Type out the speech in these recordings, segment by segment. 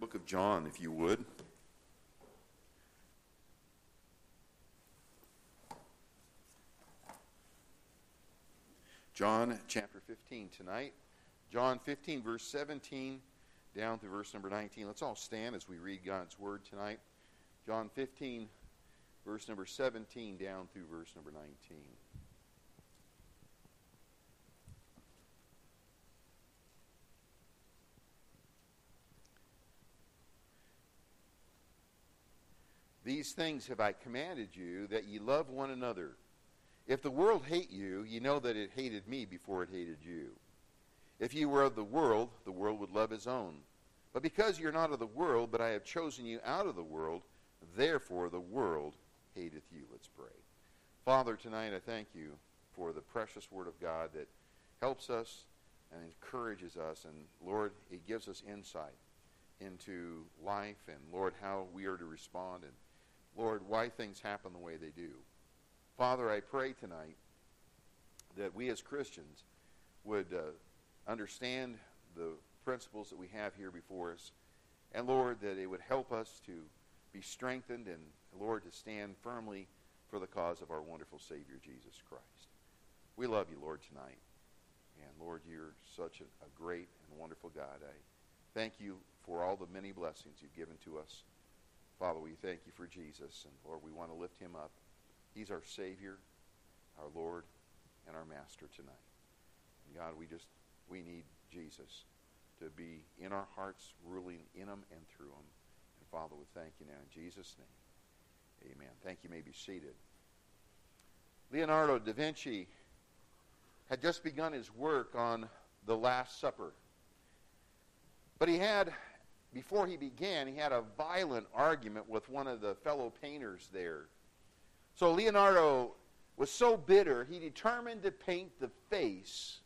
book of John, if you would. John chapter 15 tonight. John 15, verse 17 down through verse number 19. Let's all stand as we read God's word tonight. John 15, verse number 17 down through verse number 19. These things have I commanded you, that ye love one another. If the world hate you, ye know that it hated me before it hated you. If ye were of the world, the world would love his own. But because you're not of the world, but I have chosen you out of the world, therefore the world hateth you. Let's pray. Father, tonight I thank you for the precious word of God that helps us and encourages us. And Lord, it gives us insight into life and, Lord, how we are to respond and, Lord, why things happen the way they do. Father, I pray tonight that we as Christians would uh, understand the principles that we have here before us, and Lord, that it would help us to be strengthened and, Lord, to stand firmly for the cause of our wonderful Savior, Jesus Christ. We love you, Lord, tonight. And Lord, you're such a, a great and wonderful God. I thank you for all the many blessings you've given to us. Father, we thank you for Jesus. And Lord, we want to lift him up He's our Savior, our Lord, and our Master tonight. And God, we just, we need Jesus to be in our hearts, ruling in them and through them. And Father, we thank you now in Jesus' name. Amen. Thank you. you may be seated. Leonardo da Vinci had just begun his work on the Last Supper. But he had, before he began, he had a violent argument with one of the fellow painters there. So Leonardo was so bitter, he determined to paint the face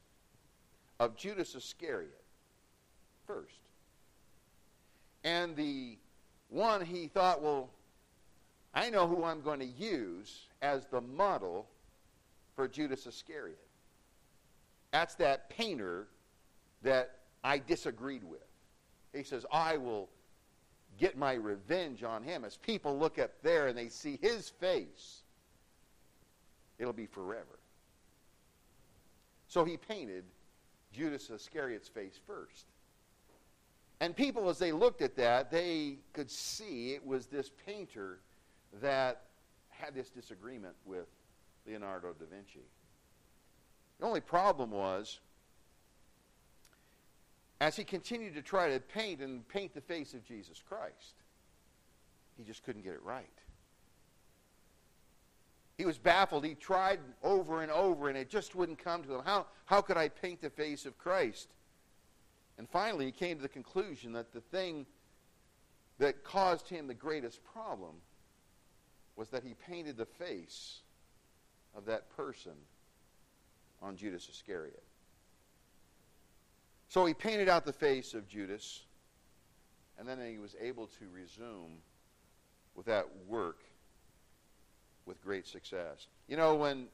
of Judas Iscariot first. And the one he thought, well, I know who I'm going to use as the model for Judas Iscariot. That's that painter that I disagreed with. He says, I will get my revenge on him. As people look up there and they see his face, It'll be forever. So he painted Judas Iscariot's face first. And people, as they looked at that, they could see it was this painter that had this disagreement with Leonardo da Vinci. The only problem was, as he continued to try to paint and paint the face of Jesus Christ, he just couldn't get it right. He was baffled. He tried over and over, and it just wouldn't come to him. How, how could I paint the face of Christ? And finally, he came to the conclusion that the thing that caused him the greatest problem was that he painted the face of that person on Judas Iscariot. So he painted out the face of Judas, and then he was able to resume with that work with great success. You know, when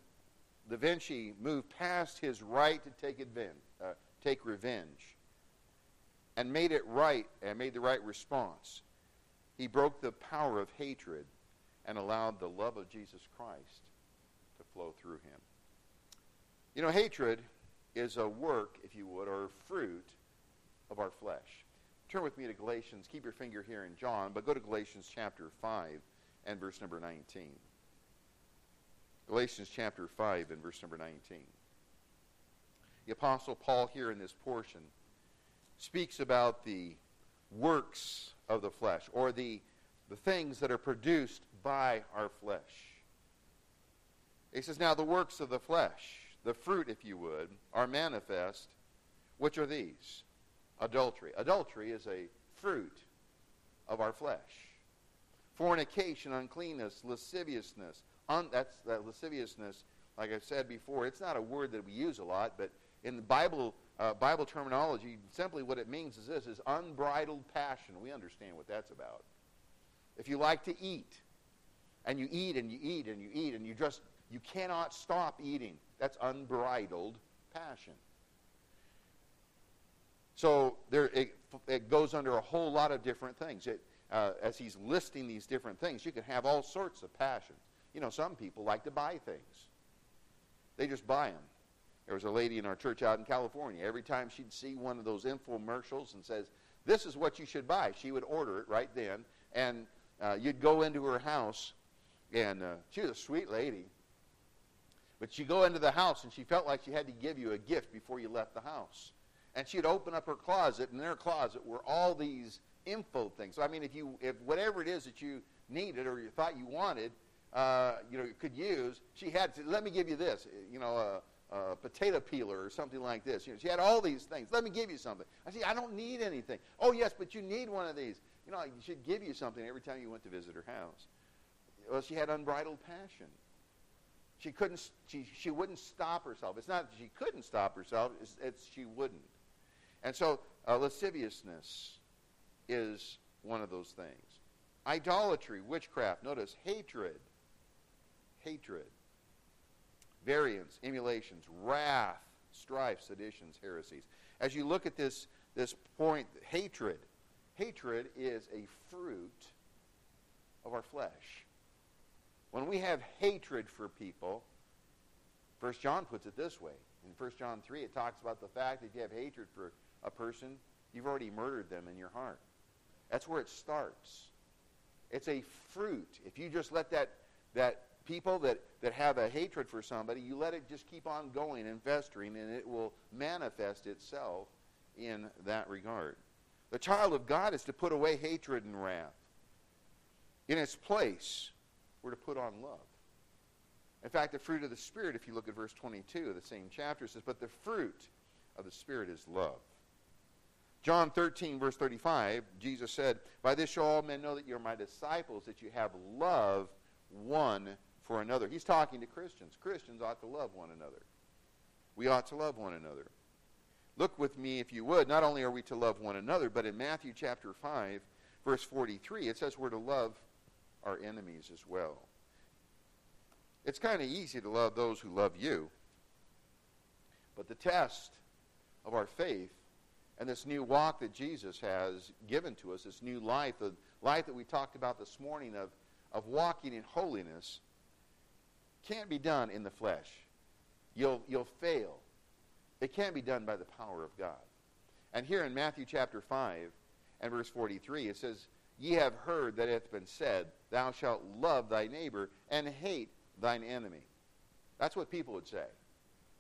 Da Vinci moved past his right to take, uh, take revenge and made it right and made the right response, he broke the power of hatred and allowed the love of Jesus Christ to flow through him. You know, hatred is a work, if you would, or a fruit of our flesh. Turn with me to Galatians. Keep your finger here in John, but go to Galatians chapter 5 and verse number 19. Galatians chapter 5 and verse number 19. The Apostle Paul, here in this portion, speaks about the works of the flesh, or the, the things that are produced by our flesh. He says, Now the works of the flesh, the fruit, if you would, are manifest. Which are these? Adultery. Adultery is a fruit of our flesh. Fornication, uncleanness, lasciviousness, un, that's that lasciviousness. Like I've said before, it's not a word that we use a lot, but in the Bible uh, Bible terminology, simply what it means is this: is unbridled passion. We understand what that's about. If you like to eat, and you eat and you eat and you eat and you just you cannot stop eating, that's unbridled passion. So there, it, it goes under a whole lot of different things. It, uh, as he's listing these different things, you can have all sorts of passions. You know, some people like to buy things. They just buy them. There was a lady in our church out in California. Every time she'd see one of those infomercials and says, "This is what you should buy," she would order it right then, and uh, you'd go into her house, and uh, she was a sweet lady. But she'd go into the house, and she felt like she had to give you a gift before you left the house. And she'd open up her closet, and in her closet were all these info things. So I mean, if you, if whatever it is that you needed or you thought you wanted, uh, you know, could use, she had to. Let me give you this. You know, a, a potato peeler or something like this. You know, she had all these things. Let me give you something. I said, I don't need anything. Oh yes, but you need one of these. You know, she should give you something every time you went to visit her house. Well, she had unbridled passion. She couldn't. She she wouldn't stop herself. It's not that she couldn't stop herself. It's, it's she wouldn't. And so uh, lasciviousness is one of those things. Idolatry, witchcraft, notice hatred, hatred, variance, emulations, wrath, strife, seditions, heresies. As you look at this, this point, hatred, hatred is a fruit of our flesh. When we have hatred for people, First John puts it this way. In First John 3, it talks about the fact that if you have hatred for a person, you've already murdered them in your heart. That's where it starts. It's a fruit. If you just let that, that people that, that have a hatred for somebody, you let it just keep on going and festering, and it will manifest itself in that regard. The child of God is to put away hatred and wrath. In its place, we're to put on love. In fact, the fruit of the Spirit, if you look at verse 22 of the same chapter, says, But the fruit of the Spirit is love. John 13, verse 35, Jesus said, By this shall all men know that you're my disciples, that you have love one for another. He's talking to Christians. Christians ought to love one another. We ought to love one another. Look with me, if you would. Not only are we to love one another, but in Matthew chapter 5, verse 43, it says we're to love our enemies as well. It's kind of easy to love those who love you. But the test of our faith and this new walk that Jesus has given to us, this new life, the life that we talked about this morning of, of walking in holiness, can't be done in the flesh. You'll, you'll fail. It can't be done by the power of God. And here in Matthew chapter 5 and verse 43, it says, Ye have heard that it hath been said, Thou shalt love thy neighbor and hate thine enemy. That's what people would say.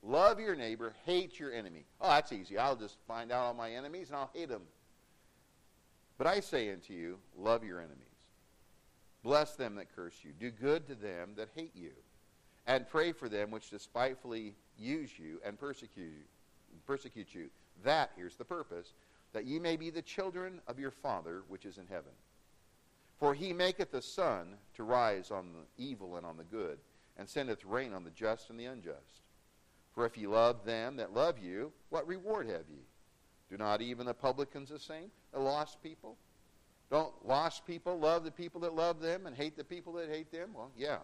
Love your neighbor, hate your enemy. Oh, that's easy. I'll just find out all my enemies and I'll hate them. But I say unto you, love your enemies. Bless them that curse you. Do good to them that hate you. And pray for them which despitefully use you and persecute you. Persecute you. That, here's the purpose, that ye may be the children of your Father which is in heaven. For he maketh the sun to rise on the evil and on the good, and sendeth rain on the just and the unjust. For if ye love them that love you, what reward have ye? Do not even the publicans the same? The lost people? Don't lost people love the people that love them and hate the people that hate them? Well, yeah.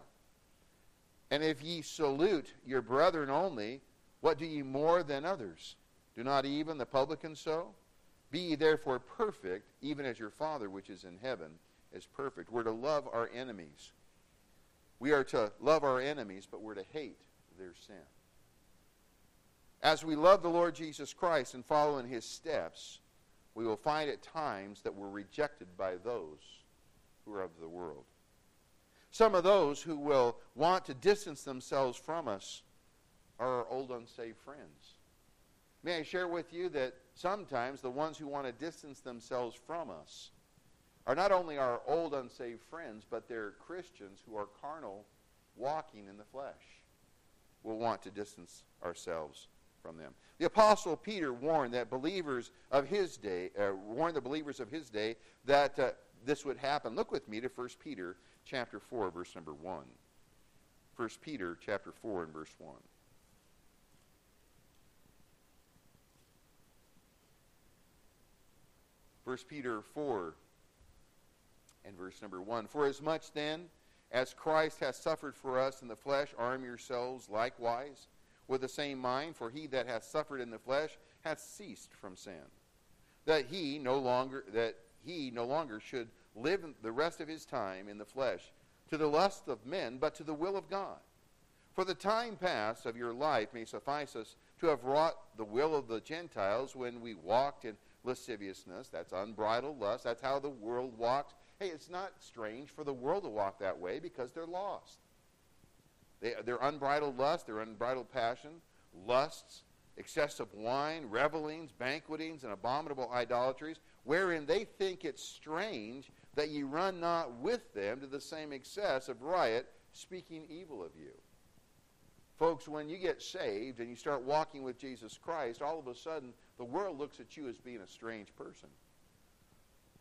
And if ye salute your brethren only, what do ye more than others? Do not even the publicans so? Be ye therefore perfect, even as your Father which is in heaven is perfect. We're to love our enemies. We are to love our enemies, but we're to hate their sin. As we love the Lord Jesus Christ and follow in his steps, we will find at times that we're rejected by those who are of the world. Some of those who will want to distance themselves from us are our old unsaved friends. May I share with you that sometimes the ones who want to distance themselves from us are not only our old unsaved friends, but they're Christians who are carnal, walking in the flesh. We'll want to distance ourselves from them. The apostle Peter warned that believers of his day, uh, warned the believers of his day that uh, this would happen. Look with me to 1 Peter chapter 4 verse number 1. 1 Peter chapter 4 and verse 1. First Peter 4 and verse number 1. For as much then as Christ hath suffered for us in the flesh, arm yourselves likewise with the same mind, for he that hath suffered in the flesh hath ceased from sin, that he no longer that he no longer should live the rest of his time in the flesh to the lust of men, but to the will of God. For the time past of your life may suffice us to have wrought the will of the Gentiles when we walked in lasciviousness. That's unbridled lust. That's how the world walked. Hey, it's not strange for the world to walk that way because they're lost. They, their unbridled lust, their unbridled passion, lusts, excessive wine, revelings, banquetings, and abominable idolatries, wherein they think it's strange that ye run not with them to the same excess of riot, speaking evil of you. Folks, when you get saved and you start walking with Jesus Christ, all of a sudden the world looks at you as being a strange person.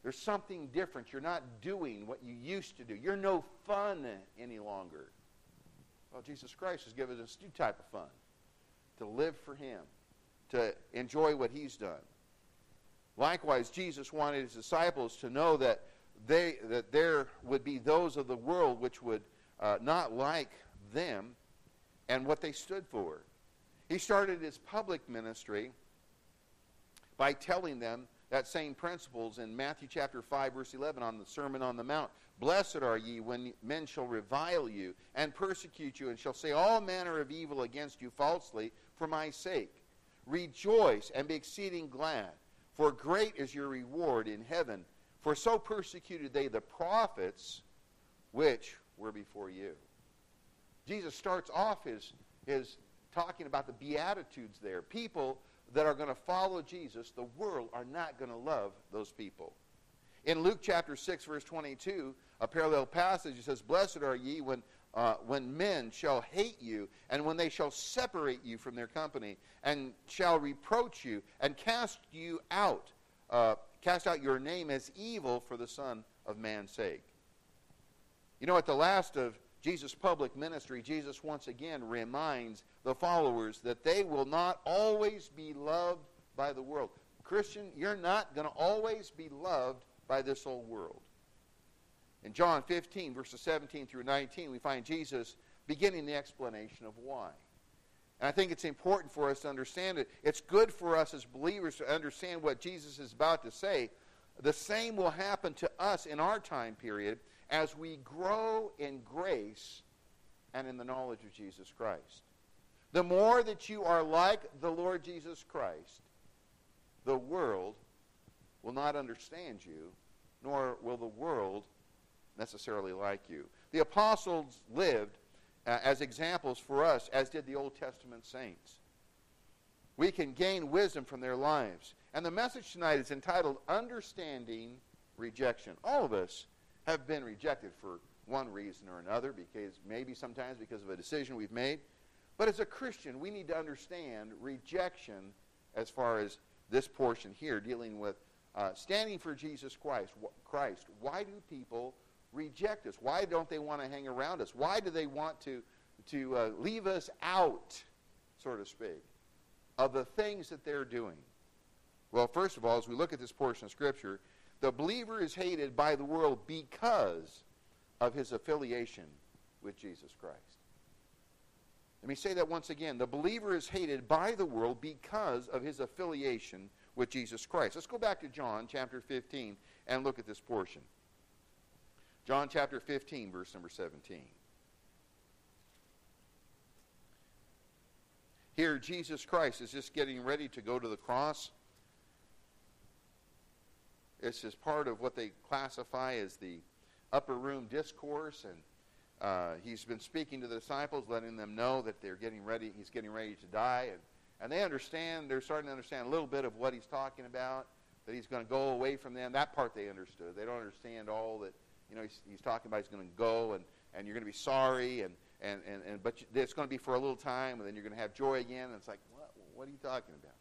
There's something different. You're not doing what you used to do. You're no fun any longer. Well, Jesus Christ has given us a new type of fun to live for Him, to enjoy what He's done. Likewise, Jesus wanted His disciples to know that, they, that there would be those of the world which would uh, not like them and what they stood for. He started his public ministry by telling them that same principles in Matthew chapter 5 verse 11 on the Sermon on the Mount. Blessed are ye when men shall revile you and persecute you and shall say all manner of evil against you falsely for my sake. Rejoice and be exceeding glad, for great is your reward in heaven. For so persecuted they the prophets which were before you. Jesus starts off his, his talking about the Beatitudes there. People that are going to follow Jesus, the world are not going to love those people. In Luke chapter 6, verse 22, a parallel passage, it says, Blessed are ye when, uh, when men shall hate you, and when they shall separate you from their company, and shall reproach you, and cast you out, uh, cast out your name as evil for the Son of Man's sake. You know, at the last of Jesus' public ministry, Jesus once again reminds the followers that they will not always be loved by the world. Christian, you're not going to always be loved by this old world. In John 15, verses 17 through 19, we find Jesus beginning the explanation of why. And I think it's important for us to understand it. It's good for us as believers to understand what Jesus is about to say. The same will happen to us in our time period as we grow in grace and in the knowledge of Jesus Christ. The more that you are like the Lord Jesus Christ, the world will not understand you, nor will the world necessarily like you. The apostles lived uh, as examples for us, as did the Old Testament saints. We can gain wisdom from their lives. And the message tonight is entitled Understanding Rejection. All of us have been rejected for one reason or another, because maybe sometimes because of a decision we've made. But as a Christian, we need to understand rejection as far as this portion here, dealing with uh, standing for Jesus Christ. Christ. Why do people reject us? Why don't they want to hang around us? Why do they want to to uh, leave us out, so to speak, of the things that they're doing? Well, first of all, as we look at this portion of Scripture, the believer is hated by the world because of his affiliation with Jesus Christ. Let me say that once again. The believer is hated by the world because of his affiliation with Jesus Christ. Let's go back to John chapter 15 and look at this portion. John chapter 15, verse number 17. Here, Jesus Christ is just getting ready to go to the cross. It's just part of what they classify as the upper room discourse, and uh, he's been speaking to the disciples, letting them know that they're getting ready. He's getting ready to die, and and they understand. They're starting to understand a little bit of what he's talking about. That he's going to go away from them. That part they understood. They don't understand all that you know. He's, he's talking about. He's going to go, and and you're going to be sorry, and and and, and but it's going to be for a little time, and then you're going to have joy again. And it's like, what? What are you talking about?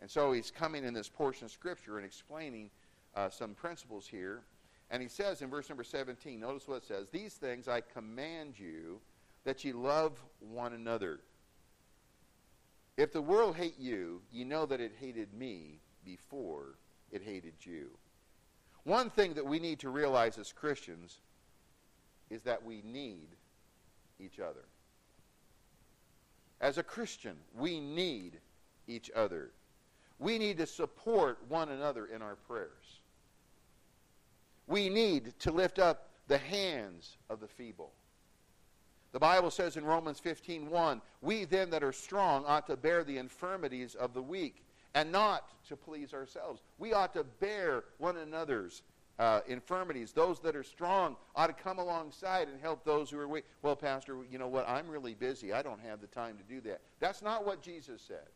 And so he's coming in this portion of Scripture and explaining uh, some principles here. And he says in verse number 17, notice what it says These things I command you that ye love one another. If the world hate you, ye know that it hated me before it hated you. One thing that we need to realize as Christians is that we need each other. As a Christian, we need each other. we need to support one another in our prayers. We need to lift up the hands of the feeble. The Bible says in Romans 15:1, "We then that are strong ought to bear the infirmities of the weak and not to please ourselves." We ought to bear one another's uh, infirmities. Those that are strong ought to come alongside and help those who are weak. Well, Pastor, you know what? I'm really busy. I don't have the time to do that. That's not what Jesus said.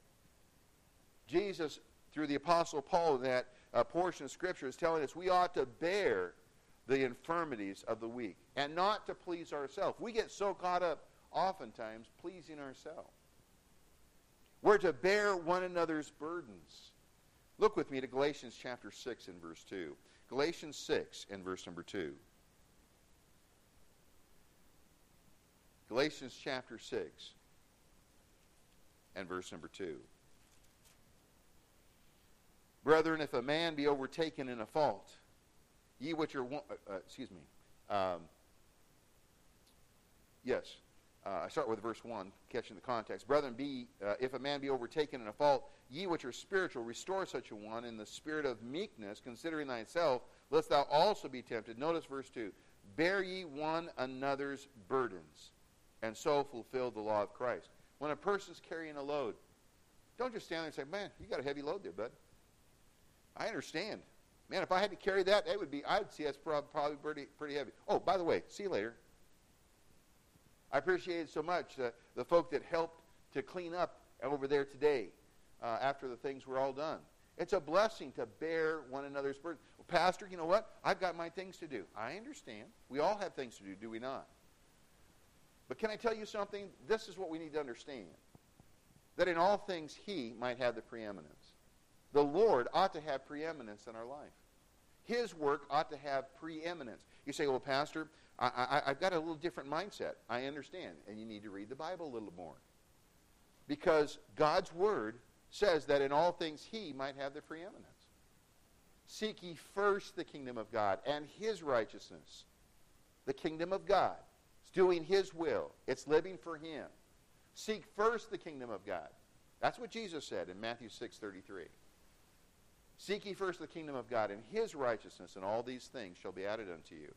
Jesus, through the Apostle Paul, that uh, portion of Scripture, is telling us we ought to bear the infirmities of the weak and not to please ourselves. We get so caught up, oftentimes, pleasing ourselves. We're to bear one another's burdens. Look with me to Galatians chapter 6 and verse 2. Galatians 6 and verse number 2. Galatians chapter 6 and verse number 2. Brethren, if a man be overtaken in a fault, ye which are, uh, uh, excuse me, um, yes, uh, I start with verse 1, catching the context. Brethren, be, uh, if a man be overtaken in a fault, ye which are spiritual, restore such a one in the spirit of meekness, considering thyself, lest thou also be tempted. Notice verse 2 Bear ye one another's burdens, and so fulfill the law of Christ. When a person's carrying a load, don't just stand there and say, Man, you got a heavy load there, bud. I understand. Man, if I had to carry that, that would be, I'd see that's probably pretty, pretty heavy. Oh, by the way, see you later. I appreciate so much uh, the folk that helped to clean up over there today uh, after the things were all done. It's a blessing to bear one another's burden. Well, Pastor, you know what? I've got my things to do. I understand. We all have things to do, do we not? But can I tell you something? This is what we need to understand. That in all things he might have the preeminence. The Lord ought to have preeminence in our life. His work ought to have preeminence. You say, well, Pastor, I, have got a little different mindset. I understand. And you need to read the Bible a little more. Because God's Word says that in all things He might have the preeminence. Seek ye first the kingdom of God and His righteousness. The kingdom of God. It's doing His will. It's living for Him. Seek first the kingdom of God. That's what Jesus said in Matthew 6.33. Seek ye first the kingdom of God and His righteousness, and all these things shall be added unto you.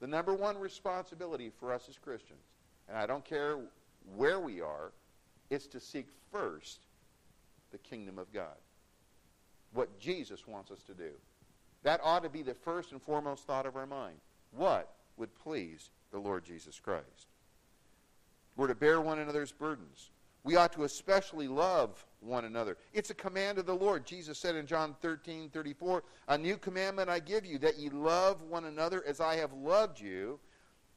The number one responsibility for us as Christians, and I don't care where we are, is to seek first the kingdom of God. What Jesus wants us to do. That ought to be the first and foremost thought of our mind. What would please the Lord Jesus Christ? We're to bear one another's burdens. We ought to especially love one another. It's a command of the Lord. Jesus said in John 13, 34, A new commandment I give you, that ye love one another as I have loved you,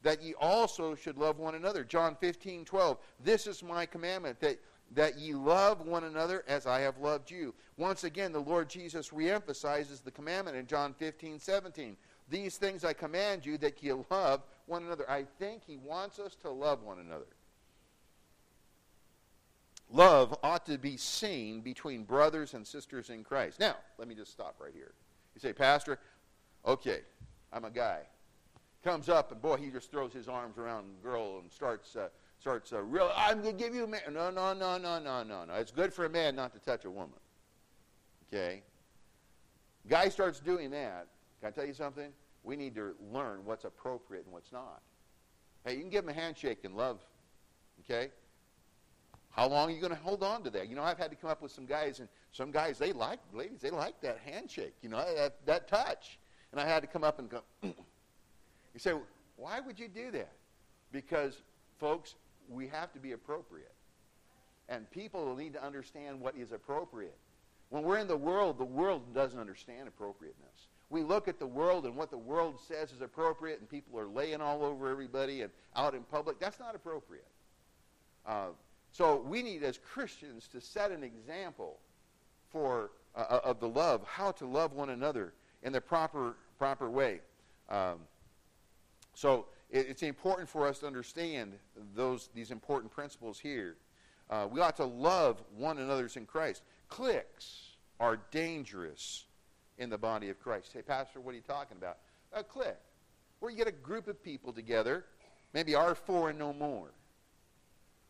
that ye also should love one another. John 15, 12, This is my commandment, that, that ye love one another as I have loved you. Once again, the Lord Jesus reemphasizes the commandment in John 15, 17. These things I command you, that ye love one another. I think he wants us to love one another. Love ought to be seen between brothers and sisters in Christ. Now, let me just stop right here. You say, Pastor, okay, I'm a guy. Comes up and boy, he just throws his arms around the girl and starts uh, starts uh, real. I'm going to give you a man. No, no, no, no, no, no, no. It's good for a man not to touch a woman. Okay. Guy starts doing that. Can I tell you something? We need to learn what's appropriate and what's not. Hey, you can give him a handshake and love. Okay. How long are you going to hold on to that? You know, I've had to come up with some guys, and some guys, they like, ladies, they like that handshake, you know, that, that touch. And I had to come up and go, you say, why would you do that? Because, folks, we have to be appropriate. And people need to understand what is appropriate. When we're in the world, the world doesn't understand appropriateness. We look at the world and what the world says is appropriate, and people are laying all over everybody and out in public. That's not appropriate. Uh, so we need, as Christians, to set an example for uh, uh, of the love, how to love one another in the proper proper way. Um, so it, it's important for us to understand those these important principles here. Uh, we ought to love one another's in Christ. Cliques are dangerous in the body of Christ. Say, Pastor, what are you talking about? A clique, where you get a group of people together, maybe our four and no more.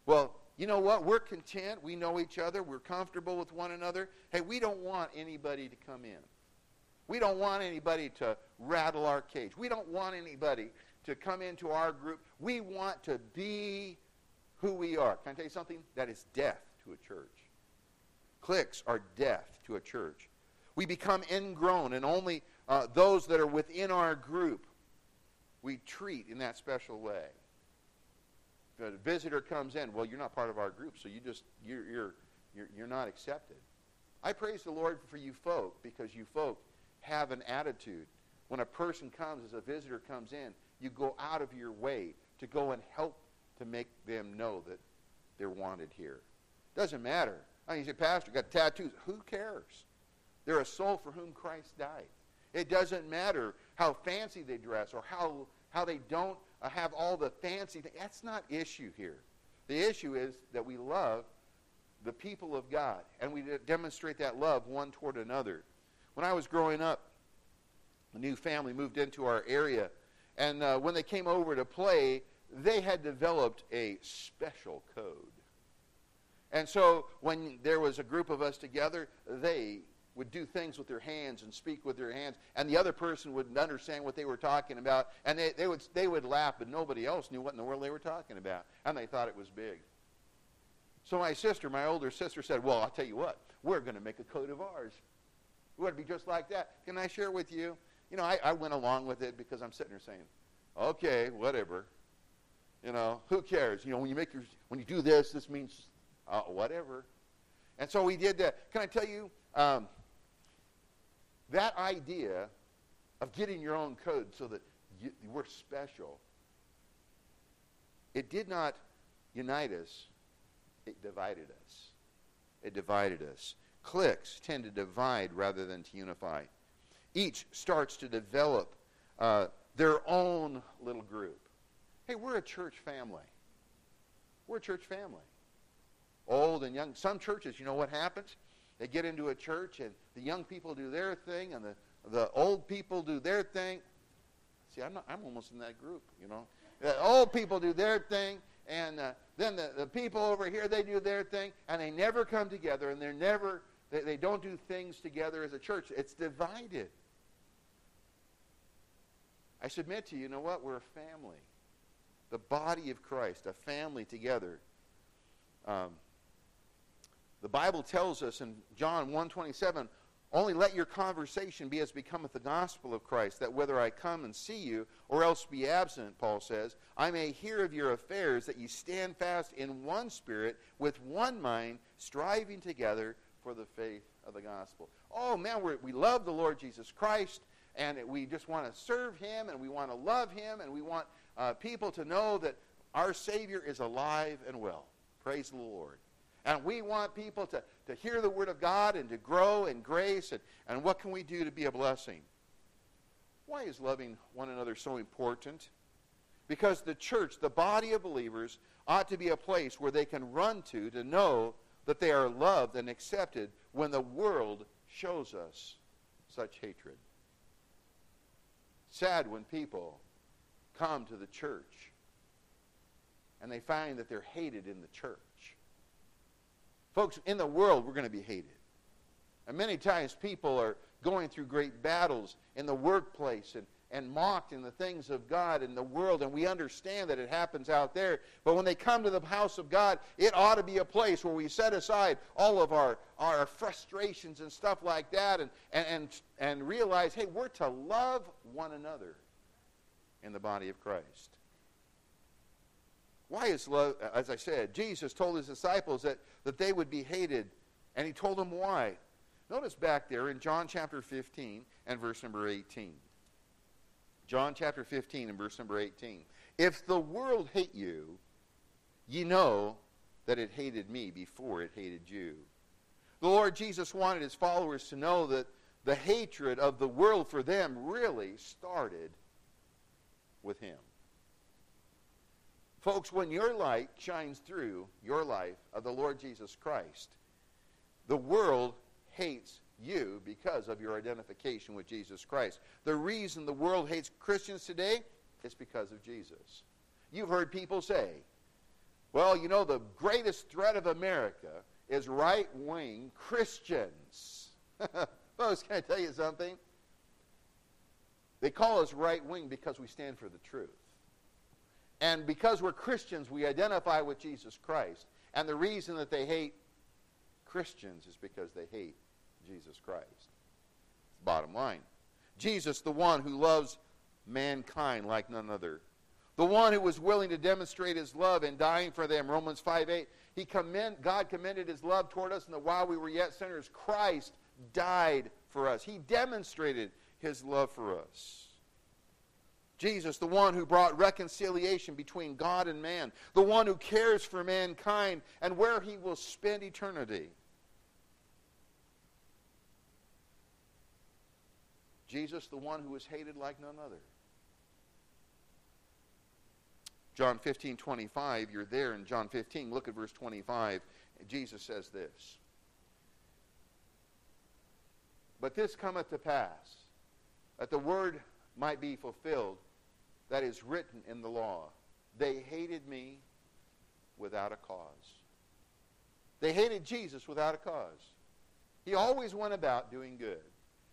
Well, you know what? We're content. We know each other. We're comfortable with one another. Hey, we don't want anybody to come in. We don't want anybody to rattle our cage. We don't want anybody to come into our group. We want to be who we are. Can I tell you something? That is death to a church. Cliques are death to a church. We become ingrown, and only uh, those that are within our group we treat in that special way. A visitor comes in, well, you're not part of our group, so you just you're you're you're, you're not accepted. I praise the Lord for you folk because you folk have an attitude. When a person comes, as a visitor comes in, you go out of your way to go and help to make them know that they're wanted here. Doesn't matter. I mean, you say, Pastor, got tattoos. Who cares? They're a soul for whom Christ died. It doesn't matter how fancy they dress or how, how they don't uh, have all the fancy things. That's not issue here. The issue is that we love the people of God and we demonstrate that love one toward another. When I was growing up, a new family moved into our area, and uh, when they came over to play, they had developed a special code. And so when there was a group of us together, they would do things with their hands and speak with their hands, and the other person wouldn't understand what they were talking about, and they, they, would, they would laugh, but nobody else knew what in the world they were talking about, and they thought it was big. So my sister, my older sister, said, Well, I'll tell you what, we're going to make a coat of ours. We want to be just like that. Can I share with you? You know, I, I went along with it because I'm sitting there saying, Okay, whatever. You know, who cares? You know, when you make your, when you do this, this means uh, whatever. And so we did that. Can I tell you, um, that idea of getting your own code so that you, we're special, it did not unite us, it divided us. It divided us. Cliques tend to divide rather than to unify. Each starts to develop uh, their own little group. Hey, we're a church family. We're a church family. Old and young. Some churches, you know what happens? They get into a church and the young people do their thing and the, the old people do their thing. See, I'm, not, I'm almost in that group, you know. The old people do their thing and uh, then the, the people over here, they do their thing and they never come together and they're never, they, they don't do things together as a church. It's divided. I submit to you, you know what? We're a family. The body of Christ, a family together. Um, the Bible tells us in John 1:27, only let your conversation be as becometh the gospel of Christ, that whether I come and see you or else be absent, Paul says, I may hear of your affairs, that ye stand fast in one spirit, with one mind, striving together for the faith of the gospel. Oh man, we love the Lord Jesus Christ, and we just want to serve him, and we want to love him, and we want uh, people to know that our Savior is alive and well. Praise the Lord. And we want people to, to hear the Word of God and to grow in grace. And, and what can we do to be a blessing? Why is loving one another so important? Because the church, the body of believers, ought to be a place where they can run to to know that they are loved and accepted when the world shows us such hatred. Sad when people come to the church and they find that they're hated in the church. Folks, in the world, we're going to be hated. And many times people are going through great battles in the workplace and, and mocked in the things of God in the world, and we understand that it happens out there. But when they come to the house of God, it ought to be a place where we set aside all of our, our frustrations and stuff like that and, and, and, and realize, hey, we're to love one another in the body of Christ. Why is love, as I said, Jesus told his disciples that, that they would be hated, and he told them why. Notice back there in John chapter 15 and verse number 18. John chapter 15 and verse number 18. If the world hate you, ye know that it hated me before it hated you. The Lord Jesus wanted his followers to know that the hatred of the world for them really started with him. Folks, when your light shines through your life of the Lord Jesus Christ, the world hates you because of your identification with Jesus Christ. The reason the world hates Christians today is because of Jesus. You've heard people say, Well, you know, the greatest threat of America is right wing Christians. Folks, can I tell you something? They call us right wing because we stand for the truth. And because we're Christians, we identify with Jesus Christ. And the reason that they hate Christians is because they hate Jesus Christ. Bottom line. Jesus, the one who loves mankind like none other. The one who was willing to demonstrate his love in dying for them. Romans 5 8. He commend, God commended his love toward us, and that while we were yet sinners, Christ died for us. He demonstrated his love for us. Jesus, the one who brought reconciliation between God and man, the one who cares for mankind and where he will spend eternity. Jesus, the one who was hated like none other. John 15, 25, you're there in John 15. Look at verse 25. Jesus says this But this cometh to pass, that the word might be fulfilled that is written in the law. They hated me without a cause. They hated Jesus without a cause. He always went about doing good.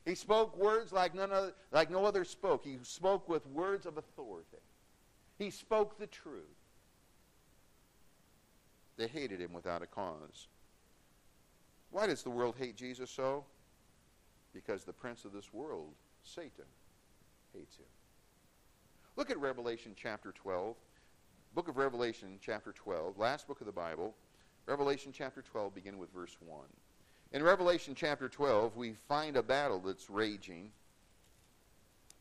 He spoke words like none other, like no other spoke. He spoke with words of authority. He spoke the truth. They hated him without a cause. Why does the world hate Jesus so? Because the prince of this world, Satan, hates him. Look at Revelation chapter 12. Book of Revelation chapter 12, last book of the Bible. Revelation chapter 12, begin with verse 1. In Revelation chapter 12, we find a battle that's raging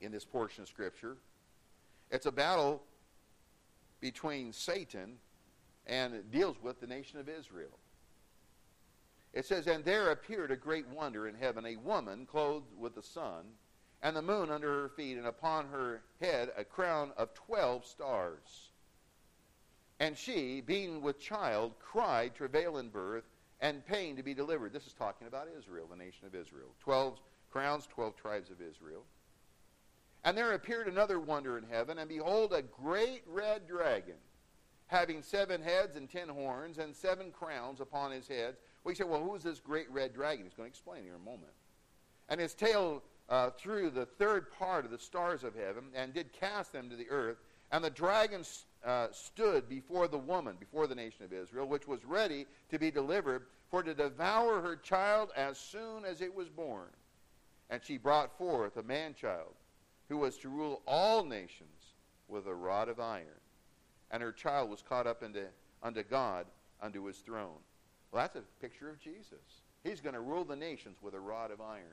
in this portion of Scripture. It's a battle between Satan and it deals with the nation of Israel. It says, And there appeared a great wonder in heaven, a woman clothed with the sun, and the moon under her feet, and upon her head a crown of twelve stars. And she, being with child, cried, travail in birth, and pain to be delivered. This is talking about Israel, the nation of Israel. Twelve crowns, twelve tribes of Israel. And there appeared another wonder in heaven, and behold, a great red dragon, having seven heads and ten horns, and seven crowns upon his heads. We say, well, who is this great red dragon? He's going to explain here in a moment. And his tail uh, through the third part of the stars of heaven, and did cast them to the earth. And the dragon uh, stood before the woman, before the nation of Israel, which was ready to be delivered, for to devour her child as soon as it was born. And she brought forth a man child who was to rule all nations with a rod of iron. And her child was caught up into, unto God, unto his throne. Well, that's a picture of Jesus. He's going to rule the nations with a rod of iron.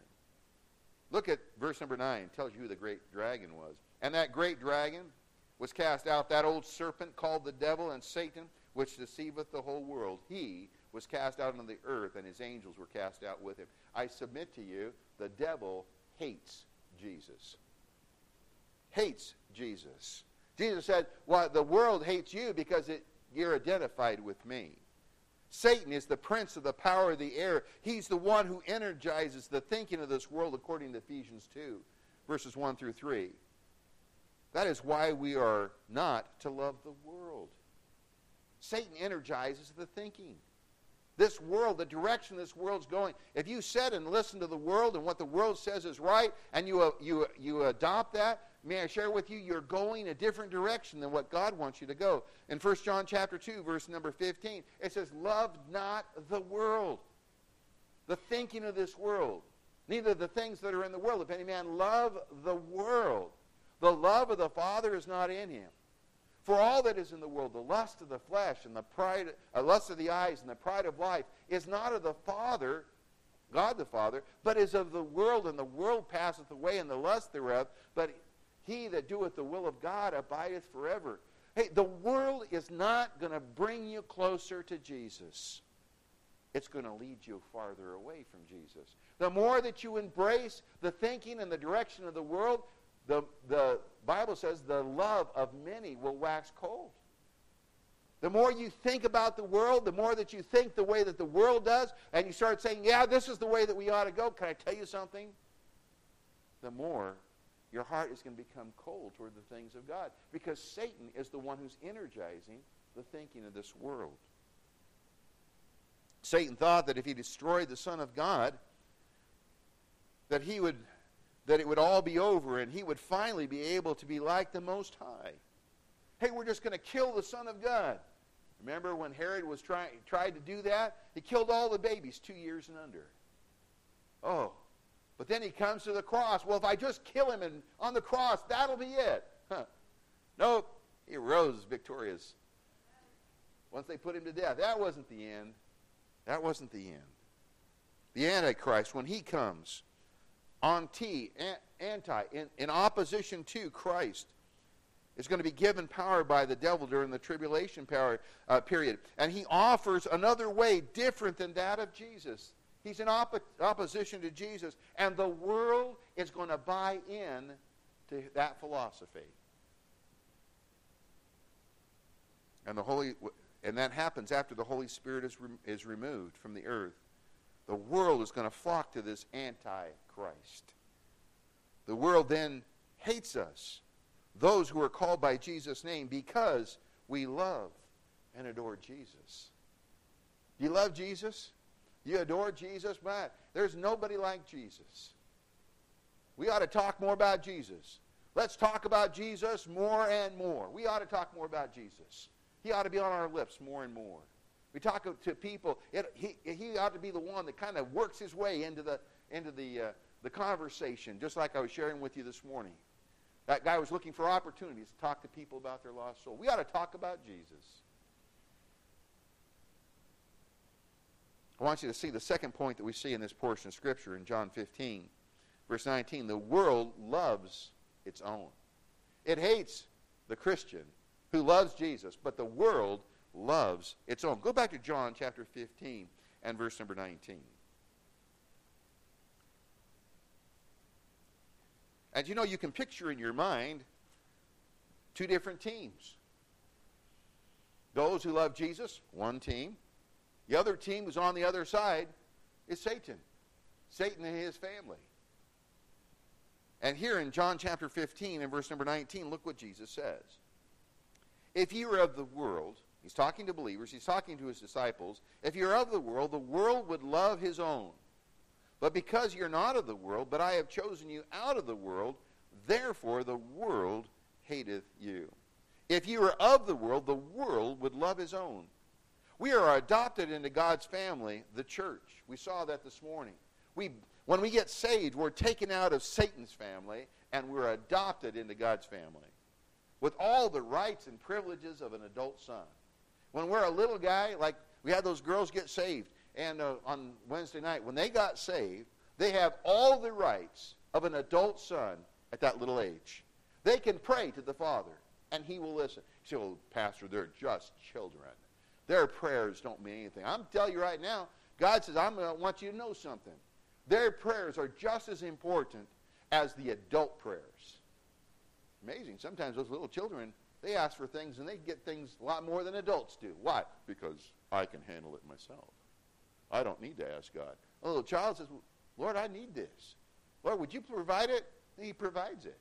Look at verse number 9. It tells you who the great dragon was. And that great dragon was cast out, that old serpent called the devil and Satan, which deceiveth the whole world. He was cast out into the earth, and his angels were cast out with him. I submit to you, the devil hates Jesus hates Jesus. Jesus said, Well, the world hates you because it, you're identified with me. Satan is the prince of the power of the air. He's the one who energizes the thinking of this world, according to Ephesians 2, verses 1 through 3. That is why we are not to love the world. Satan energizes the thinking. This world, the direction this world's going, if you sit and listen to the world and what the world says is right, and you, uh, you, you adopt that, may I share with you, you're going a different direction than what God wants you to go. In 1 John chapter 2, verse number 15, it says, Love not the world, the thinking of this world, neither the things that are in the world. If any man love the world, the love of the Father is not in him. For all that is in the world, the lust of the flesh and the pride, uh, lust of the eyes and the pride of life, is not of the Father, God the Father, but is of the world, and the world passeth away, and the lust thereof. But he that doeth the will of God abideth forever. Hey, the world is not going to bring you closer to Jesus. It's going to lead you farther away from Jesus. The more that you embrace the thinking and the direction of the world, the, the Bible says the love of many will wax cold. The more you think about the world, the more that you think the way that the world does, and you start saying, yeah, this is the way that we ought to go, can I tell you something? The more your heart is going to become cold toward the things of God because Satan is the one who's energizing the thinking of this world. Satan thought that if he destroyed the Son of God, that he would that it would all be over and he would finally be able to be like the Most High. Hey, we're just going to kill the Son of God. Remember when Herod was trying tried to do that? He killed all the babies two years and under. Oh, but then he comes to the cross. Well, if I just kill him and on the cross, that'll be it. Huh. Nope. He rose victorious. Once they put him to death. That wasn't the end. That wasn't the end. The Antichrist, when he comes, anti, anti, in, in opposition to Christ, is going to be given power by the devil during the tribulation power, uh, period. And he offers another way different than that of Jesus. He's in op- opposition to Jesus, and the world is going to buy in to that philosophy. And the Holy, and that happens after the Holy Spirit is, re- is removed from the earth. The world is going to flock to this antichrist. The world then hates us, those who are called by Jesus' name, because we love and adore Jesus. Do you love Jesus? You adore Jesus? Man, there's nobody like Jesus. We ought to talk more about Jesus. Let's talk about Jesus more and more. We ought to talk more about Jesus. He ought to be on our lips more and more. We talk to people. It, he, he ought to be the one that kind of works his way into the into the uh, the conversation, just like I was sharing with you this morning. That guy was looking for opportunities to talk to people about their lost soul. We ought to talk about Jesus. I want you to see the second point that we see in this portion of Scripture in John 15, verse 19. The world loves its own. It hates the Christian who loves Jesus, but the world loves its own. Go back to John chapter 15 and verse number 19. And you know, you can picture in your mind two different teams. Those who love Jesus, one team. The other team who's on the other side is Satan. Satan and his family. And here in John chapter 15 and verse number 19, look what Jesus says. If you are of the world, he's talking to believers, he's talking to his disciples. If you're of the world, the world would love his own. But because you're not of the world, but I have chosen you out of the world, therefore the world hateth you. If you were of the world, the world would love his own. We are adopted into God's family, the church. We saw that this morning. We, when we get saved, we're taken out of Satan's family and we're adopted into God's family with all the rights and privileges of an adult son. When we're a little guy, like we had those girls get saved, and uh, on Wednesday night, when they got saved, they have all the rights of an adult son at that little age. They can pray to the Father, and He will listen. You say, well, Pastor, they're just children. Their prayers don't mean anything. I'm telling you right now, God says, I'm going to want you to know something. Their prayers are just as important as the adult prayers. Amazing. Sometimes those little children, they ask for things and they get things a lot more than adults do. Why? Because I can handle it myself. I don't need to ask God. A little child says, Lord, I need this. Lord, would you provide it? He provides it.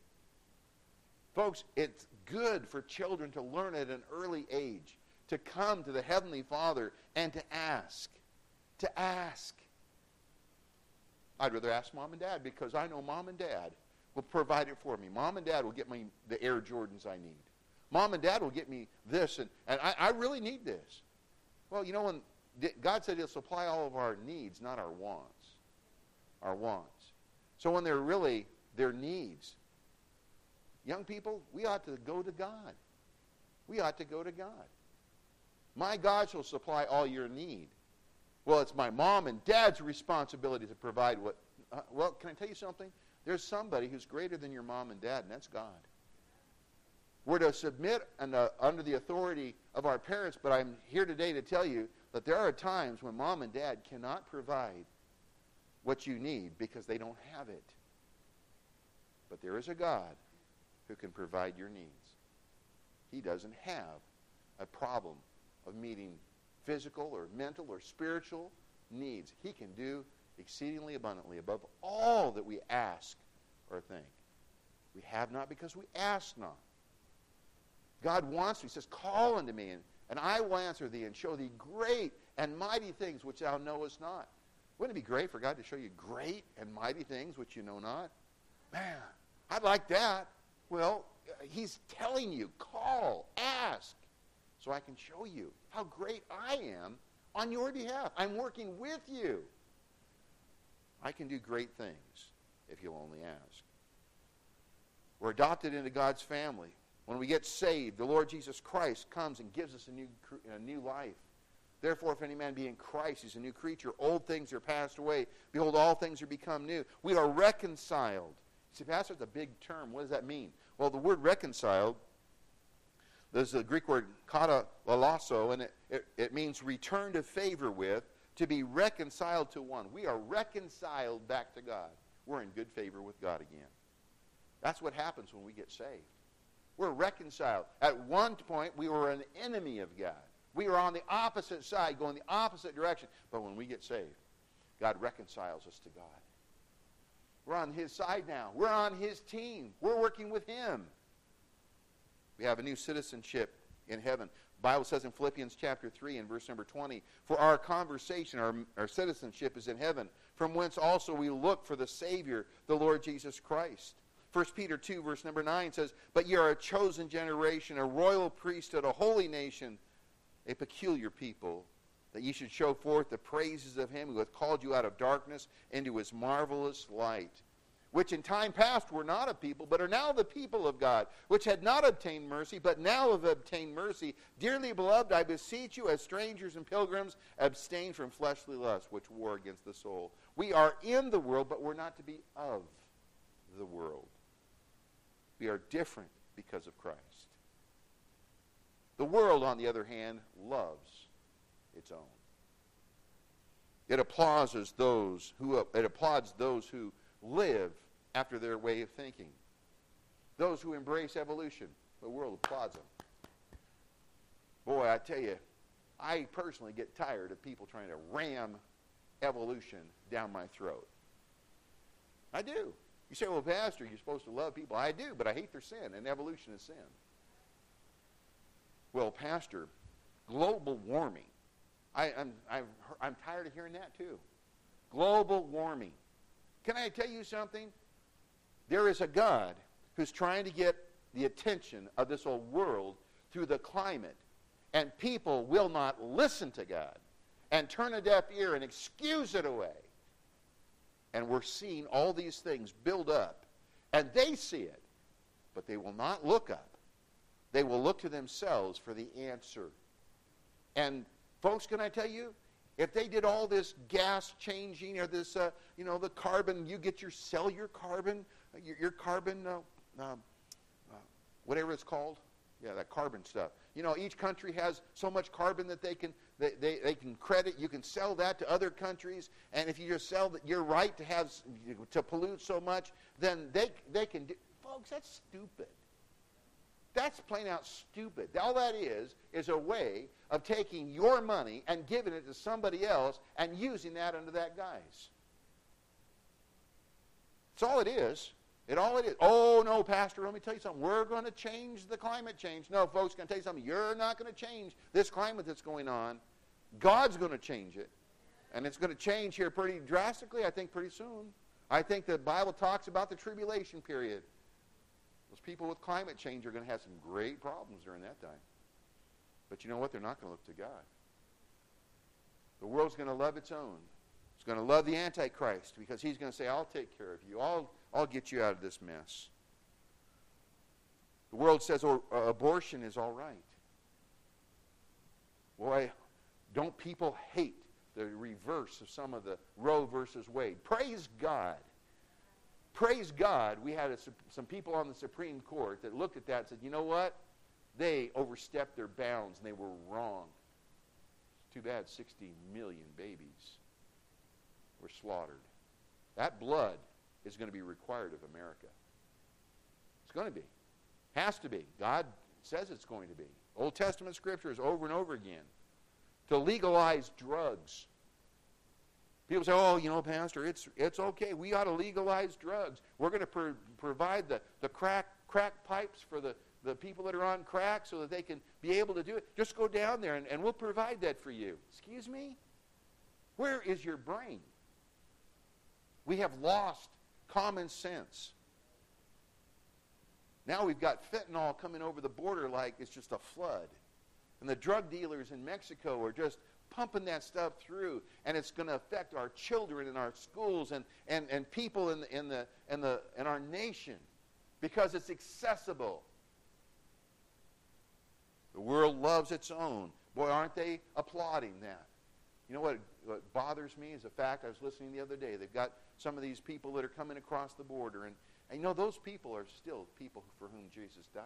Folks, it's good for children to learn at an early age to come to the Heavenly Father and to ask. To ask. I'd rather ask mom and dad because I know mom and dad will provide it for me. Mom and dad will get me the Air Jordans I need. Mom and dad will get me this, and, and I, I really need this. Well, you know, when God said He'll supply all of our needs, not our wants. Our wants. So when they're really their needs, young people, we ought to go to God. We ought to go to God. My God shall supply all your need. Well, it's my mom and dad's responsibility to provide what. Uh, well, can I tell you something? There's somebody who's greater than your mom and dad, and that's God. We're to submit and, uh, under the authority of our parents, but I'm here today to tell you that there are times when mom and dad cannot provide what you need because they don't have it. But there is a God who can provide your needs. He doesn't have a problem of meeting physical or mental or spiritual needs. He can do exceedingly abundantly above all that we ask or think. We have not because we ask not. God wants, He says, Call unto me, and, and I will answer thee and show thee great and mighty things which thou knowest not. Wouldn't it be great for God to show you great and mighty things which you know not? Man, I'd like that. Well, uh, He's telling you, call, ask, so I can show you how great I am on your behalf. I'm working with you. I can do great things if you'll only ask. We're adopted into God's family. When we get saved, the Lord Jesus Christ comes and gives us a new, a new life. Therefore, if any man be in Christ, he's a new creature. Old things are passed away. Behold, all things are become new. We are reconciled. See, Pastor, it's a big term. What does that mean? Well, the word reconciled, there's the Greek word kata lalasso, and it, it, it means return to favor with, to be reconciled to one. We are reconciled back to God. We're in good favor with God again. That's what happens when we get saved. We're reconciled. At one point, we were an enemy of God. We were on the opposite side, going the opposite direction. But when we get saved, God reconciles us to God. We're on His side now. We're on His team. We're working with Him. We have a new citizenship in heaven. The Bible says in Philippians chapter 3 and verse number 20, For our conversation, our, our citizenship is in heaven, from whence also we look for the Savior, the Lord Jesus Christ. 1 Peter 2, verse number 9 says, But ye are a chosen generation, a royal priesthood, a holy nation, a peculiar people, that ye should show forth the praises of him who hath called you out of darkness into his marvelous light which in time past were not a people, but are now the people of God, which had not obtained mercy, but now have obtained mercy. Dearly beloved, I beseech you, as strangers and pilgrims, abstain from fleshly lusts, which war against the soul. We are in the world, but we're not to be of the world. We are different because of Christ. The world, on the other hand, loves its own. It applauds those who it applauds those who live after their way of thinking. Those who embrace evolution, the world applauds them. Boy, I tell you, I personally get tired of people trying to ram evolution down my throat. I do. You say, well, Pastor, you're supposed to love people. I do, but I hate their sin, and evolution is sin. Well, Pastor, global warming. I, I'm, I'm, I'm tired of hearing that too. Global warming. Can I tell you something? There is a God who's trying to get the attention of this old world through the climate, and people will not listen to God and turn a deaf ear and excuse it away. And we're seeing all these things build up, and they see it, but they will not look up. They will look to themselves for the answer. And, folks, can I tell you? If they did all this gas changing or this, uh, you know, the carbon, you get your, sell your carbon your, your carbon, uh, um, uh, whatever it's called. Yeah, that carbon stuff. You know, each country has so much carbon that they can they, they, they can credit. You can sell that to other countries, and if you just sell that your right to have to pollute so much, then they they can. Do, folks, that's stupid. That's plain out stupid. All that is is a way of taking your money and giving it to somebody else and using that under that guise. That's all it is. It all it is. Oh, no, Pastor, let me tell you something. We're going to change the climate change. No, folks, going to tell you something. You're not going to change this climate that's going on. God's going to change it. And it's going to change here pretty drastically, I think, pretty soon. I think the Bible talks about the tribulation period. People with climate change are going to have some great problems during that time. But you know what? They're not going to look to God. The world's going to love its own. It's going to love the Antichrist because he's going to say, I'll take care of you. I'll I'll get you out of this mess. The world says oh, uh, abortion is all right. Boy, don't people hate the reverse of some of the Roe versus Wade? Praise God. Praise God, we had a, some people on the Supreme Court that looked at that and said, you know what? They overstepped their bounds and they were wrong. It's too bad 60 million babies were slaughtered. That blood is going to be required of America. It's going to be. Has to be. God says it's going to be. Old Testament scriptures over and over again. To legalize drugs. People say, oh, you know, Pastor, it's, it's okay. We ought to legalize drugs. We're going to pro- provide the, the crack, crack pipes for the, the people that are on crack so that they can be able to do it. Just go down there and, and we'll provide that for you. Excuse me? Where is your brain? We have lost common sense. Now we've got fentanyl coming over the border like it's just a flood. And the drug dealers in Mexico are just pumping that stuff through, and it's going to affect our children and our schools and, and, and people in, the, in, the, in, the, in our nation because it's accessible. The world loves its own. Boy, aren't they applauding that? You know what, what bothers me is the fact I was listening the other day. They've got some of these people that are coming across the border, and, and you know, those people are still people for whom Jesus died.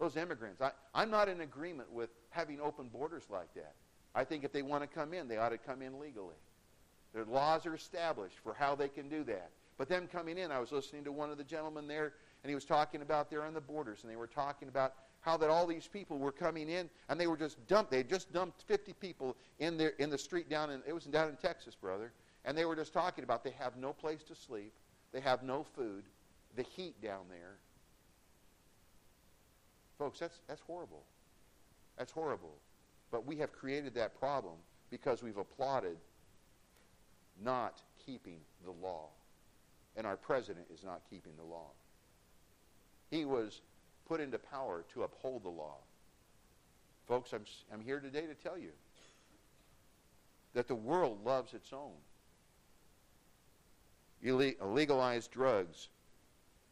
Those immigrants. I, I'm not in agreement with having open borders like that. I think if they want to come in, they ought to come in legally. Their laws are established for how they can do that. But them coming in, I was listening to one of the gentlemen there, and he was talking about there on the borders, and they were talking about how that all these people were coming in, and they were just dumped. They just dumped 50 people in there in the street down in it was down in Texas, brother, and they were just talking about they have no place to sleep, they have no food, the heat down there. Folks, that's that's horrible. That's horrible. But we have created that problem because we've applauded not keeping the law. And our president is not keeping the law. He was put into power to uphold the law. Folks, I'm, I'm here today to tell you that the world loves its own. Illegalized drugs.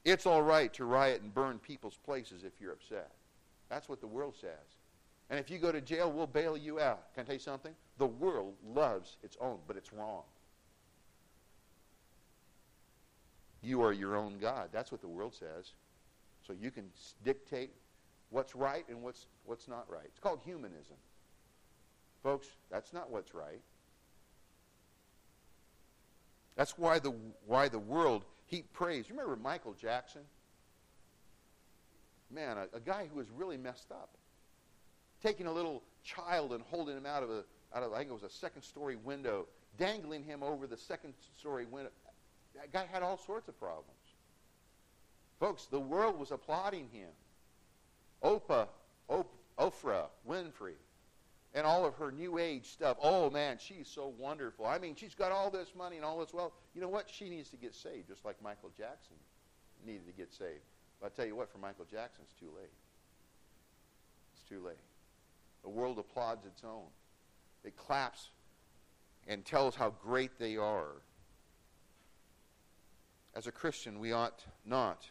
It's all right to riot and burn people's places if you're upset. That's what the world says. And if you go to jail, we'll bail you out. Can I tell you something? The world loves its own, but it's wrong. You are your own God. That's what the world says. So you can dictate what's right and what's, what's not right. It's called humanism. Folks, that's not what's right. That's why the, why the world heaped praise. You remember Michael Jackson? Man, a, a guy who was really messed up taking a little child and holding him out of a, out of, I think it was a second story window, dangling him over the second story window. That guy had all sorts of problems. Folks, the world was applauding him. Oprah, Op- Oprah Winfrey, and all of her new age stuff. Oh man, she's so wonderful. I mean, she's got all this money and all this wealth. You know what? She needs to get saved, just like Michael Jackson needed to get saved. But I tell you what, for Michael Jackson, it's too late. It's too late. The world applauds its own. It claps and tells how great they are. As a Christian, we ought not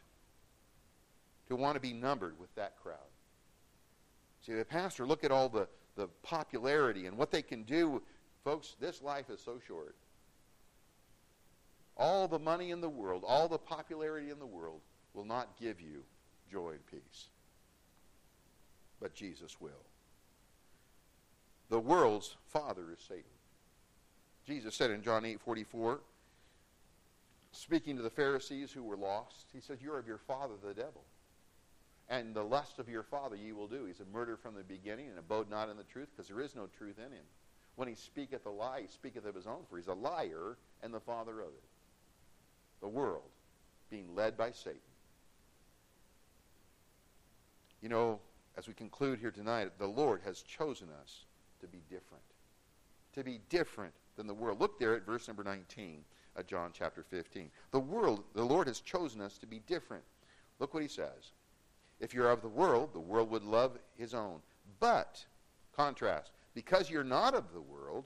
to want to be numbered with that crowd. See, the pastor, look at all the, the popularity and what they can do. Folks, this life is so short. All the money in the world, all the popularity in the world will not give you joy and peace. But Jesus will. The world's father is Satan. Jesus said in John 8 44, speaking to the Pharisees who were lost, he says, You're of your father, the devil. And the lust of your father ye will do. He's a murderer from the beginning and abode not in the truth, because there is no truth in him. When he speaketh a lie, he speaketh of his own, for he's a liar and the father of it. The world being led by Satan. You know, as we conclude here tonight, the Lord has chosen us to be different. To be different than the world. Look there at verse number 19 of John chapter 15. The world, the Lord has chosen us to be different. Look what he says. If you're of the world, the world would love his own. But, contrast, because you're not of the world,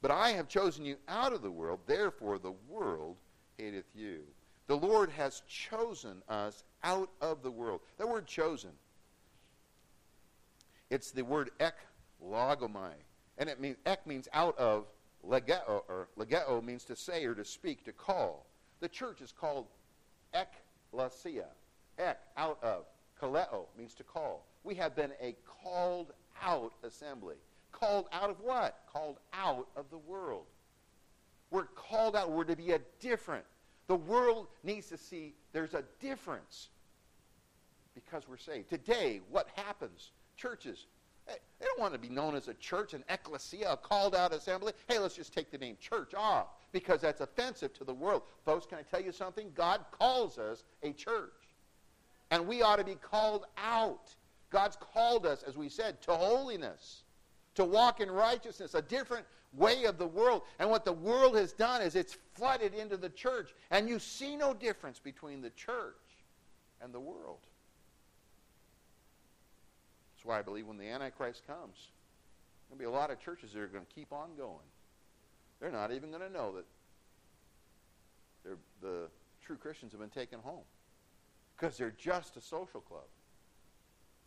but I have chosen you out of the world, therefore the world hateth you. The Lord has chosen us out of the world. That word chosen, it's the word ek logomai. And it means, ek means out of, legeo, or legeo means to say or to speak, to call. The church is called ekklesia. Ek, out of. Kaleo means to call. We have been a called out assembly. Called out of what? Called out of the world. We're called out. We're to be a different. The world needs to see there's a difference because we're saved. Today, what happens? Churches They don't want to be known as a church, an ecclesia, a called out assembly. Hey, let's just take the name church off because that's offensive to the world. Folks, can I tell you something? God calls us a church. And we ought to be called out. God's called us, as we said, to holiness, to walk in righteousness, a different way of the world. And what the world has done is it's flooded into the church. And you see no difference between the church and the world. That's why I believe when the Antichrist comes, there'll be a lot of churches that are going to keep on going. They're not even going to know that the true Christians have been taken home because they're just a social club.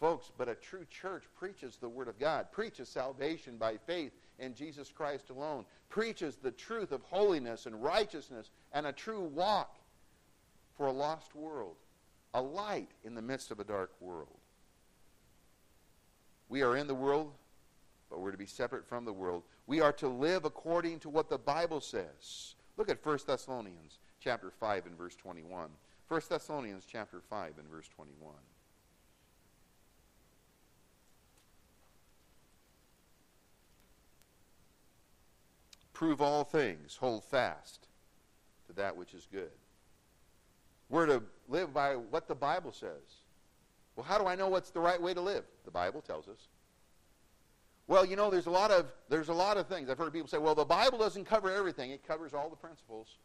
Folks, but a true church preaches the Word of God, preaches salvation by faith in Jesus Christ alone, preaches the truth of holiness and righteousness and a true walk for a lost world, a light in the midst of a dark world. We are in the world, but we're to be separate from the world. We are to live according to what the Bible says. Look at 1 Thessalonians chapter 5 and verse 21. 1 Thessalonians chapter 5 and verse 21. Prove all things, hold fast to that which is good. We're to live by what the Bible says. Well, how do I know what's the right way to live? The Bible tells us. Well, you know, there's a lot of there's a lot of things. I've heard people say, "Well, the Bible doesn't cover everything. It covers all the principles."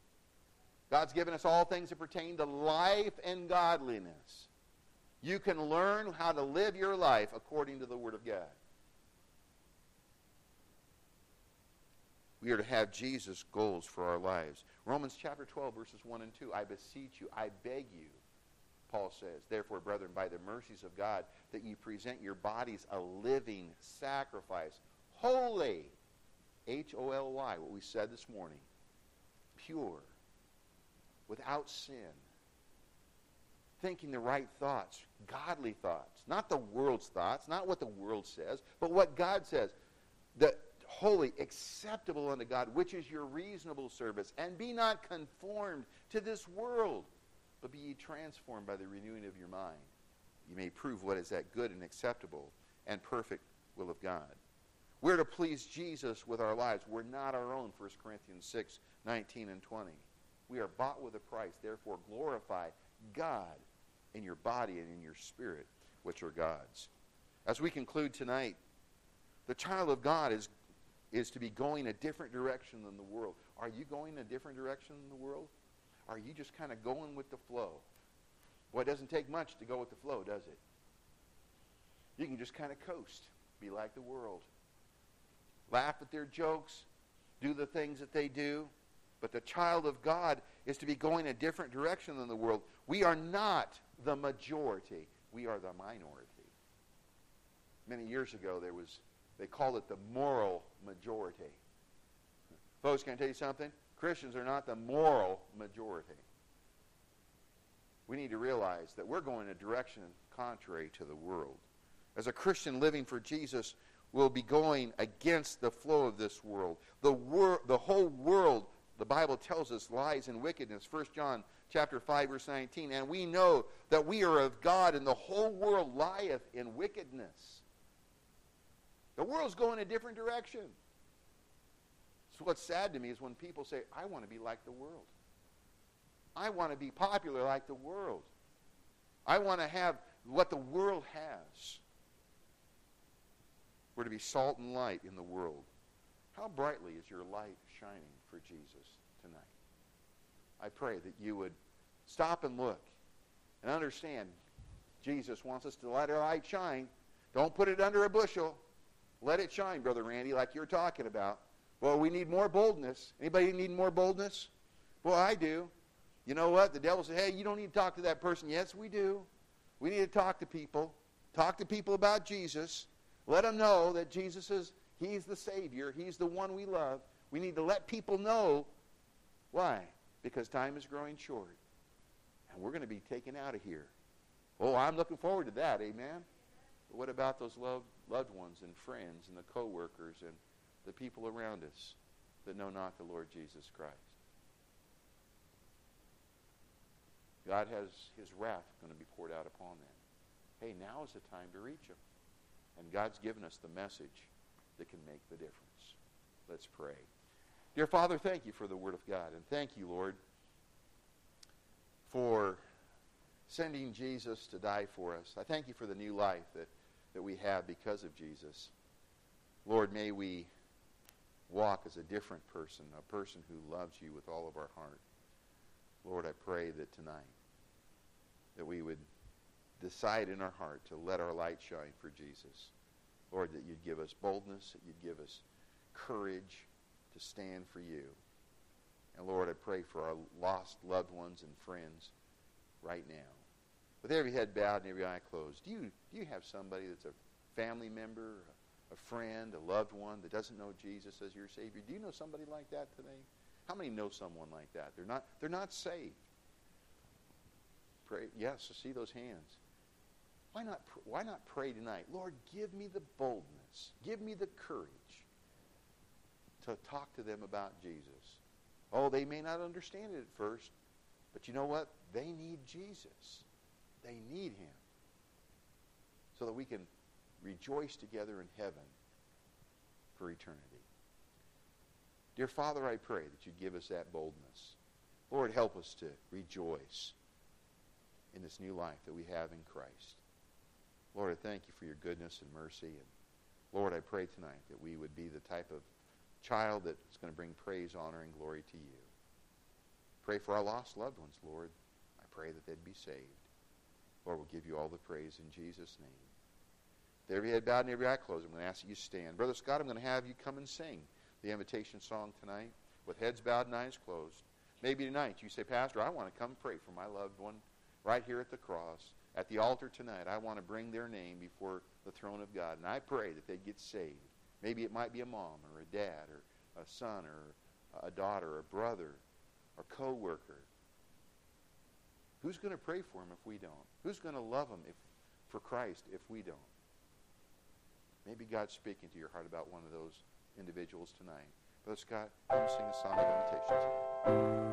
God's given us all things that pertain to life and godliness. You can learn how to live your life according to the Word of God. We are to have Jesus' goals for our lives. Romans chapter 12, verses 1 and 2. I beseech you, I beg you, Paul says, Therefore, brethren, by the mercies of God, that you present your bodies a living sacrifice, holy, H O L Y, what we said this morning, pure, without sin, thinking the right thoughts, godly thoughts, not the world's thoughts, not what the world says, but what God says. The holy, acceptable unto God, which is your reasonable service, and be not conformed to this world but be ye transformed by the renewing of your mind. You may prove what is that good and acceptable and perfect will of God. We're to please Jesus with our lives. We're not our own, 1 Corinthians 6, 19 and 20. We are bought with a price. Therefore, glorify God in your body and in your spirit, which are God's. As we conclude tonight, the child of God is, is to be going a different direction than the world. Are you going a different direction than the world? Are you just kind of going with the flow? Well, it doesn't take much to go with the flow, does it? You can just kind of coast, be like the world. Laugh at their jokes, do the things that they do. But the child of God is to be going a different direction than the world. We are not the majority. We are the minority. Many years ago, there was, they called it the moral majority. Folks, can I tell you something? Christians are not the moral majority. We need to realize that we're going in a direction contrary to the world. As a Christian living for Jesus, we'll be going against the flow of this world. The, wor- the whole world, the Bible tells us, lies in wickedness. 1 John chapter 5, verse 19. And we know that we are of God, and the whole world lieth in wickedness. The world's going a different direction. So what's sad to me is when people say, I want to be like the world. I want to be popular like the world. I want to have what the world has. We're to be salt and light in the world. How brightly is your light shining for Jesus tonight? I pray that you would stop and look and understand Jesus wants us to let our light shine. Don't put it under a bushel. Let it shine, Brother Randy, like you're talking about. Well, we need more boldness. Anybody need more boldness? Well, I do. You know what? The devil said, hey, you don't need to talk to that person. Yes, we do. We need to talk to people. Talk to people about Jesus. Let them know that Jesus is, he's the Savior. He's the one we love. We need to let people know. Why? Because time is growing short. And we're going to be taken out of here. Oh, I'm looking forward to that. Amen. But what about those loved, loved ones and friends and the coworkers and the people around us that know not the Lord Jesus Christ. God has his wrath going to be poured out upon them. Hey, now is the time to reach them. And God's given us the message that can make the difference. Let's pray. Dear Father, thank you for the Word of God. And thank you, Lord, for sending Jesus to die for us. I thank you for the new life that, that we have because of Jesus. Lord, may we walk as a different person, a person who loves you with all of our heart. Lord, I pray that tonight that we would decide in our heart to let our light shine for Jesus. Lord, that you'd give us boldness, that you'd give us courage to stand for you. And Lord, I pray for our lost loved ones and friends right now. With every head bowed and every eye closed, do you, do you have somebody that's a family member, a friend, a loved one that doesn't know Jesus as your Savior? Do you know somebody like that today? How many know someone like that? They're not, they're not saved. Pray, yes, I see those hands. Why not, why not pray tonight? Lord, give me the boldness, give me the courage to talk to them about Jesus. Oh, they may not understand it at first, but you know what? They need Jesus. They need him so that we can rejoice together in heaven for eternity. Dear Father, I pray that you give us that boldness. Lord, help us to rejoice in this new life that we have in Christ. Lord, I thank you for your goodness and mercy. And Lord, I pray tonight that we would be the type of child that's going to bring praise, honor, and glory to you. Pray for our lost loved ones, Lord. I pray that they'd be saved. Lord, we'll give you all the praise in Jesus' name. With every head bowed and every eye closed, I'm going to ask that you stand. Brother Scott, I'm going to have you come and sing the invitation song tonight with heads bowed and eyes closed. Maybe tonight you say, Pastor, I want to come pray for my loved one right here at the cross. At the altar tonight, I want to bring their name before the throne of God. And I pray that they get saved. Maybe it might be a mom or a dad or a son or a daughter or a brother or co-worker. Who's going to pray for them if we don't? Who's going to love them if, for Christ if we don't? Maybe God's speaking to your heart about one of those individuals tonight. Brother Scott, come sing a song of invitation